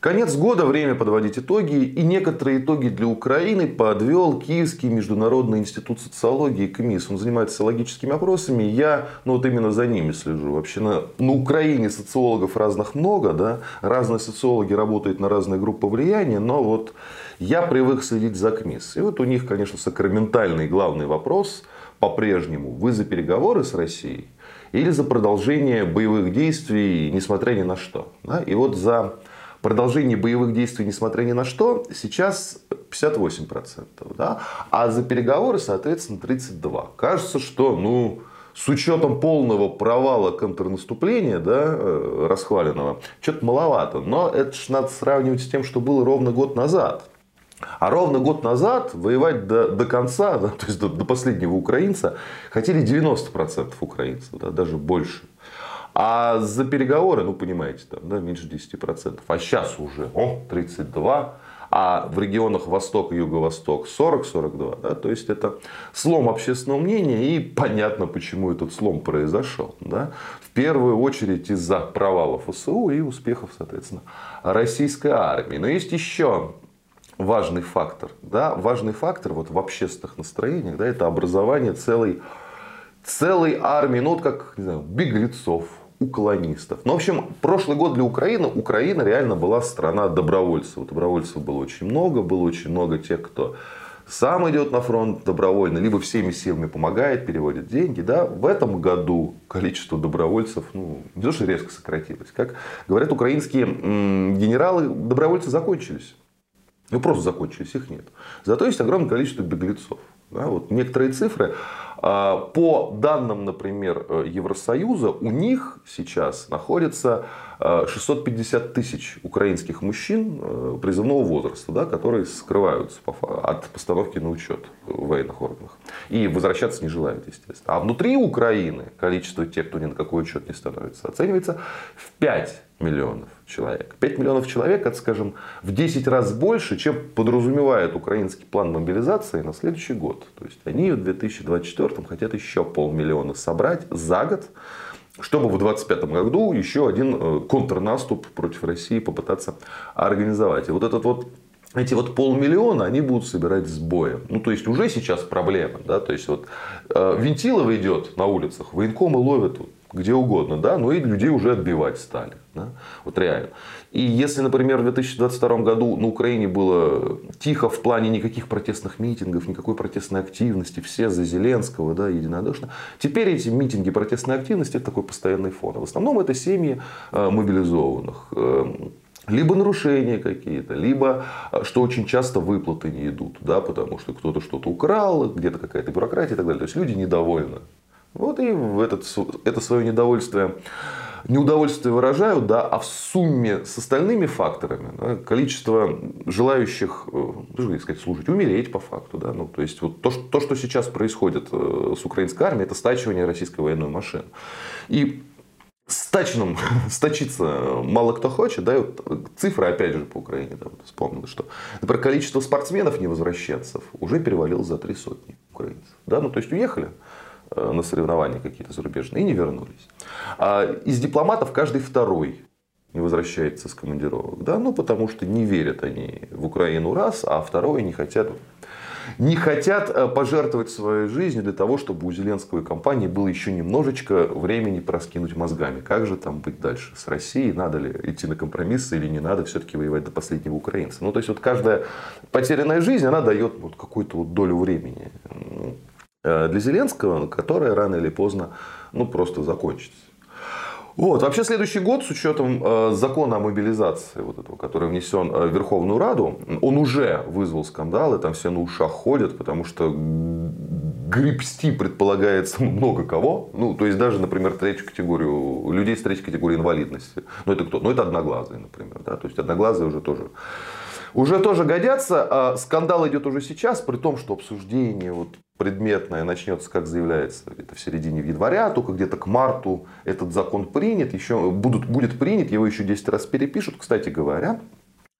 Конец года, время подводить итоги. И некоторые итоги для Украины подвел Киевский международный институт социологии КМИС. Он занимается социологическими опросами. Я ну, вот именно за ними слежу. Вообще на, на Украине социологов разных много. Да? Разные социологи работают на разные группы влияния. Но вот я привык следить за КМИС. И вот у них, конечно, сакраментальный главный вопрос по-прежнему. Вы за переговоры с Россией? Или за продолжение боевых действий, несмотря ни на что? Да? И вот за продолжение боевых действий, несмотря ни на что, сейчас 58%. Да? А за переговоры, соответственно, 32%. Кажется, что ну, с учетом полного провала контрнаступления, да, э, расхваленного, что-то маловато. Но это же надо сравнивать с тем, что было ровно год назад. А ровно год назад воевать до, до конца, да, то есть до, до последнего украинца, хотели 90% украинцев, да, даже больше. А за переговоры, ну понимаете, там, да, меньше 10%. А сейчас уже о, 32%. А в регионах Восток и Юго-Восток 40-42. Да? То есть это слом общественного мнения. И понятно, почему этот слом произошел. Да? В первую очередь из-за провалов ФСУ и успехов, соответственно, российской армии. Но есть еще важный фактор. Да? Важный фактор вот в общественных настроениях. Да, это образование целой, целой армии. Ну вот как не знаю, беглецов, уклонистов. Ну, в общем, прошлый год для Украины, Украина реально была страна добровольцев. Добровольцев было очень много, было очень много тех, кто сам идет на фронт добровольно, либо всеми силами помогает, переводит деньги. Да? В этом году количество добровольцев ну, не то, что резко сократилось. Как говорят украинские генералы, добровольцы закончились. Ну, просто закончились, их нет. Зато есть огромное количество беглецов. Да, вот некоторые цифры. А, по данным, например, э, Евросоюза, у них сейчас находится 650 э, тысяч украинских мужчин э, призывного возраста, да, которые скрываются от постановки на учет в военных органах. И возвращаться не желают, естественно. А внутри Украины количество тех, кто ни на какой учет не становится, оценивается в 5 миллионов человек. 5 миллионов человек, это, скажем, в 10 раз больше, чем подразумевает украинский план мобилизации на следующий год. То есть они в 2024 хотят еще полмиллиона собрать за год, чтобы в 2025 году еще один э, контрнаступ против России попытаться организовать. И вот этот вот эти вот полмиллиона они будут собирать с боем. Ну, то есть, уже сейчас проблема. Да? То есть, вот, э, Вентилова идет на улицах, военкомы ловят вот, где угодно, да, но и людей уже отбивать стали. Да? Вот реально. И если, например, в 2022 году на Украине было тихо в плане никаких протестных митингов, никакой протестной активности, все за Зеленского, да, единодушно, теперь эти митинги, протестной активности это такой постоянный фон. В основном это семьи э, мобилизованных э, либо нарушения какие-то, либо, э, что очень часто выплаты не идут, да, потому что кто-то что-то украл, где-то какая-то бюрократия и так далее. То есть люди недовольны. Вот и в этот, это свое недовольствие неудовольствие выражают, да, а в сумме с остальными факторами да, количество желающих, ну, сказать, служить, умереть по факту. Да, ну, то есть вот то, что, то, что сейчас происходит э, с украинской армией, это стачивание российской военной машины. И стачным стачиться мало кто хочет, да, и вот цифры, опять же, по Украине, да, вот вспомнил, что, например, количество спортсменов невозвращенцев уже перевалило за три сотни украинцев, да, ну, то есть уехали, Э, на соревнования какие-то зарубежные и не вернулись. А из дипломатов каждый второй не возвращается с командировок. Да? Ну, потому что не верят они в Украину раз, а второе не хотят, не хотят э, пожертвовать своей жизнью для того, чтобы у Зеленского и компании было еще немножечко времени проскинуть мозгами. Как же там быть дальше с Россией? Надо ли идти на компромиссы или не надо все-таки воевать до последнего украинца? Ну, то есть, вот каждая потерянная жизнь, она дает вот какую-то вот долю времени. Э, для Зеленского, которая рано или поздно ну, просто закончится. Вот. Вообще следующий год, с учетом э, закона о мобилизации, вот этого, который внесен э, в Верховную Раду, он уже вызвал скандалы, там все на ушах ходят, потому что гребсти предполагается много кого. Ну, то есть даже, например, третью категорию, людей с третьей категории инвалидности. Ну, это кто? Ну, это одноглазые, например. Да? То есть одноглазые уже тоже уже тоже годятся. А скандал идет уже сейчас, при том, что обсуждение вот предметное начнется, как заявляется, это в середине января, только где-то к марту этот закон принят, еще будут, будет принят, его еще 10 раз перепишут. Кстати говоря,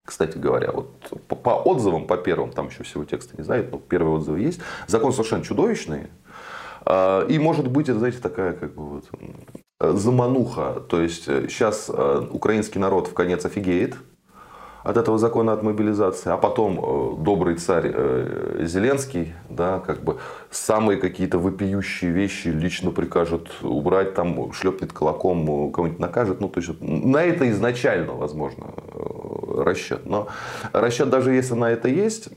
кстати говоря, вот по, по отзывам, по первым, там еще всего текста не знаю, но первые отзывы есть. Закон совершенно чудовищный. А, и может быть, это, знаете, такая как бы вот замануха. То есть сейчас э, украинский народ в конец офигеет, от этого закона от мобилизации, а потом э, добрый царь э, Зеленский, да, как бы самые какие-то вопиющие вещи лично прикажет убрать, там шлепнет кулаком, э, кого-нибудь накажет, ну то есть на это изначально возможно э, расчет, но расчет даже если на это есть,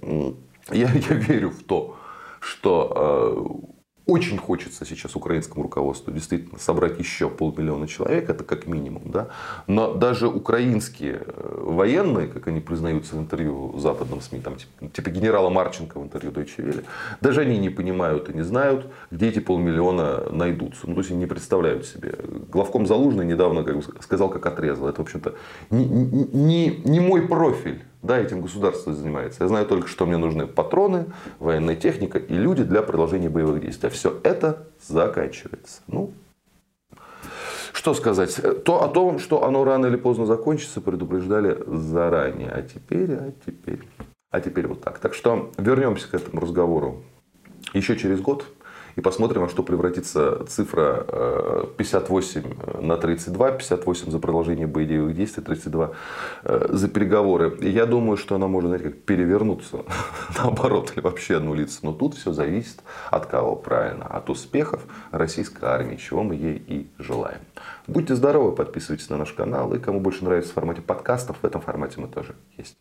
я, я верю в то, что э, очень хочется сейчас украинскому руководству действительно собрать еще полмиллиона человек, это как минимум. Да? Но даже украинские э, военные, как они признаются в интервью западным СМИ, там, типа, генерала Марченко в интервью Deutsche Welle, даже они не понимают и не знают, где эти полмиллиона найдутся. Ну, то есть они не представляют себе. Главком Залужный недавно как сказал, как отрезал. Это, в общем-то, не, не, не мой профиль. Да, этим государство занимается. Я знаю только, что мне нужны патроны, военная техника и люди для продолжения боевых действий. А все это заканчивается. Ну, что сказать? То о том, что оно рано или поздно закончится, предупреждали заранее. А теперь, а теперь, а теперь вот так. Так что вернемся к этому разговору еще через год и посмотрим, во что превратится цифра 58 э, э, на 32, 58 за продолжение боевых действий, 32 э, за переговоры. Я думаю, что она может, знаете, как перевернуться наоборот или вообще обнулиться. Но тут все зависит от кого, правильно, от успехов российской армии, чего мы ей и желаем. Будьте здоровы, подписывайтесь на наш канал. И кому больше нравится в формате подкастов, в этом формате мы тоже есть.